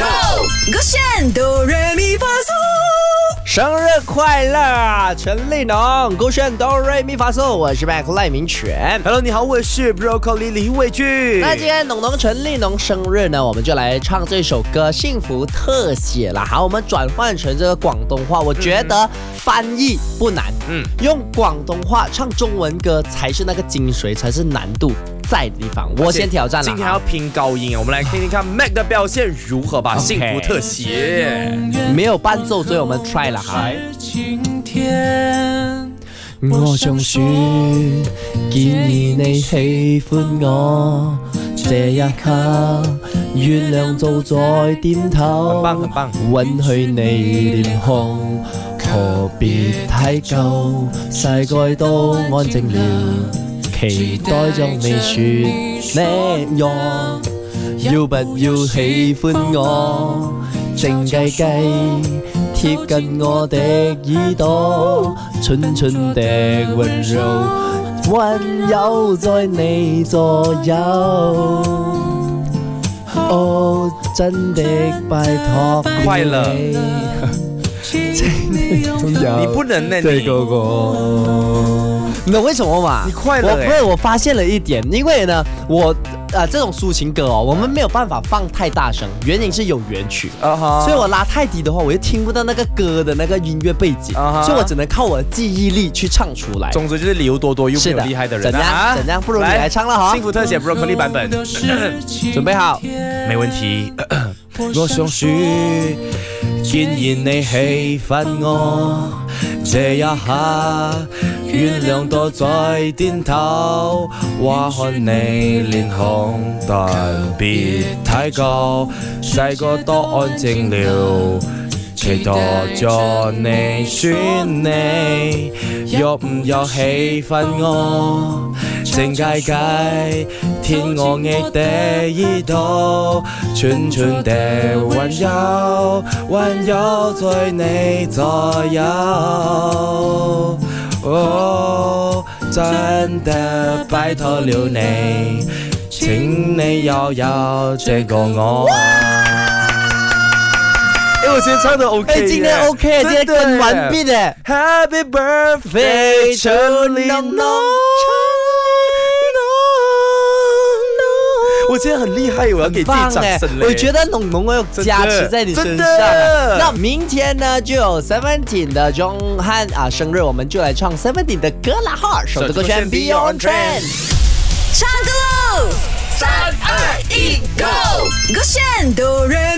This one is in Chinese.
Go! 炫 Do Re。生日快乐，陈立农，勾选哆瑞咪发嗦，我是麦克赖明犬。Hello，你好，我是 Broccoli 李伟俊。那今天农农陈立农生日呢，我们就来唱这首歌《幸福特写》啦。好，我们转换成这个广东话，我觉得翻译不难。嗯，用广东话唱中文歌才是那个精髓，才是难度在的地方。我先挑战了。今天要拼高音啊！我们来听听看 Mac 的表现如何吧。幸福特写，没有伴奏，所以我们 try 了。是晴天，我想说，建议你喜欢我。这一刻，月亮就在点头，允许你脸红，何必太旧。世界都安静了，期待着你说，你要不要喜欢我？静鸡鸡。贴近我的耳朵，纯纯的温柔，温柔在你左右。哦，真的拜托快请 你不要。那为什么嘛？你快我不是，我发现了一点，因为呢，我呃这种抒情歌哦，我们没有办法放太大声，原因是有原曲，所以，我拉太低的话，我又听不到那个歌的那个音乐背景，所以我只能靠我记忆力去唱出来。总之就是理由多多，又很厉害的人，怎样？怎样？不如你来唱了哈，幸福特写 b r o o k l i 版本，准备好，没问题。月亮躲在肩头，我看你脸红，但别太高。世界多安静了，期待着你选你。若唔有喜欢我，静介介，天我逆地依倒，串串地还有，还有在你左右。哦，真的拜托了你，请你要有这个我。哎，我今天唱的 OK 耶，今天 OK，今天跟完毕的。Happy birthday，to you，今天很厉害，我要给自己掌声我觉得浓浓有加持在你身上。那明天呢，就有 seventeen 的钟汉啊生日，我们就来唱 seventeen 的歌啦！哈！首歌圈 be on trend，唱歌喽！三二一，Go！歌圈多人。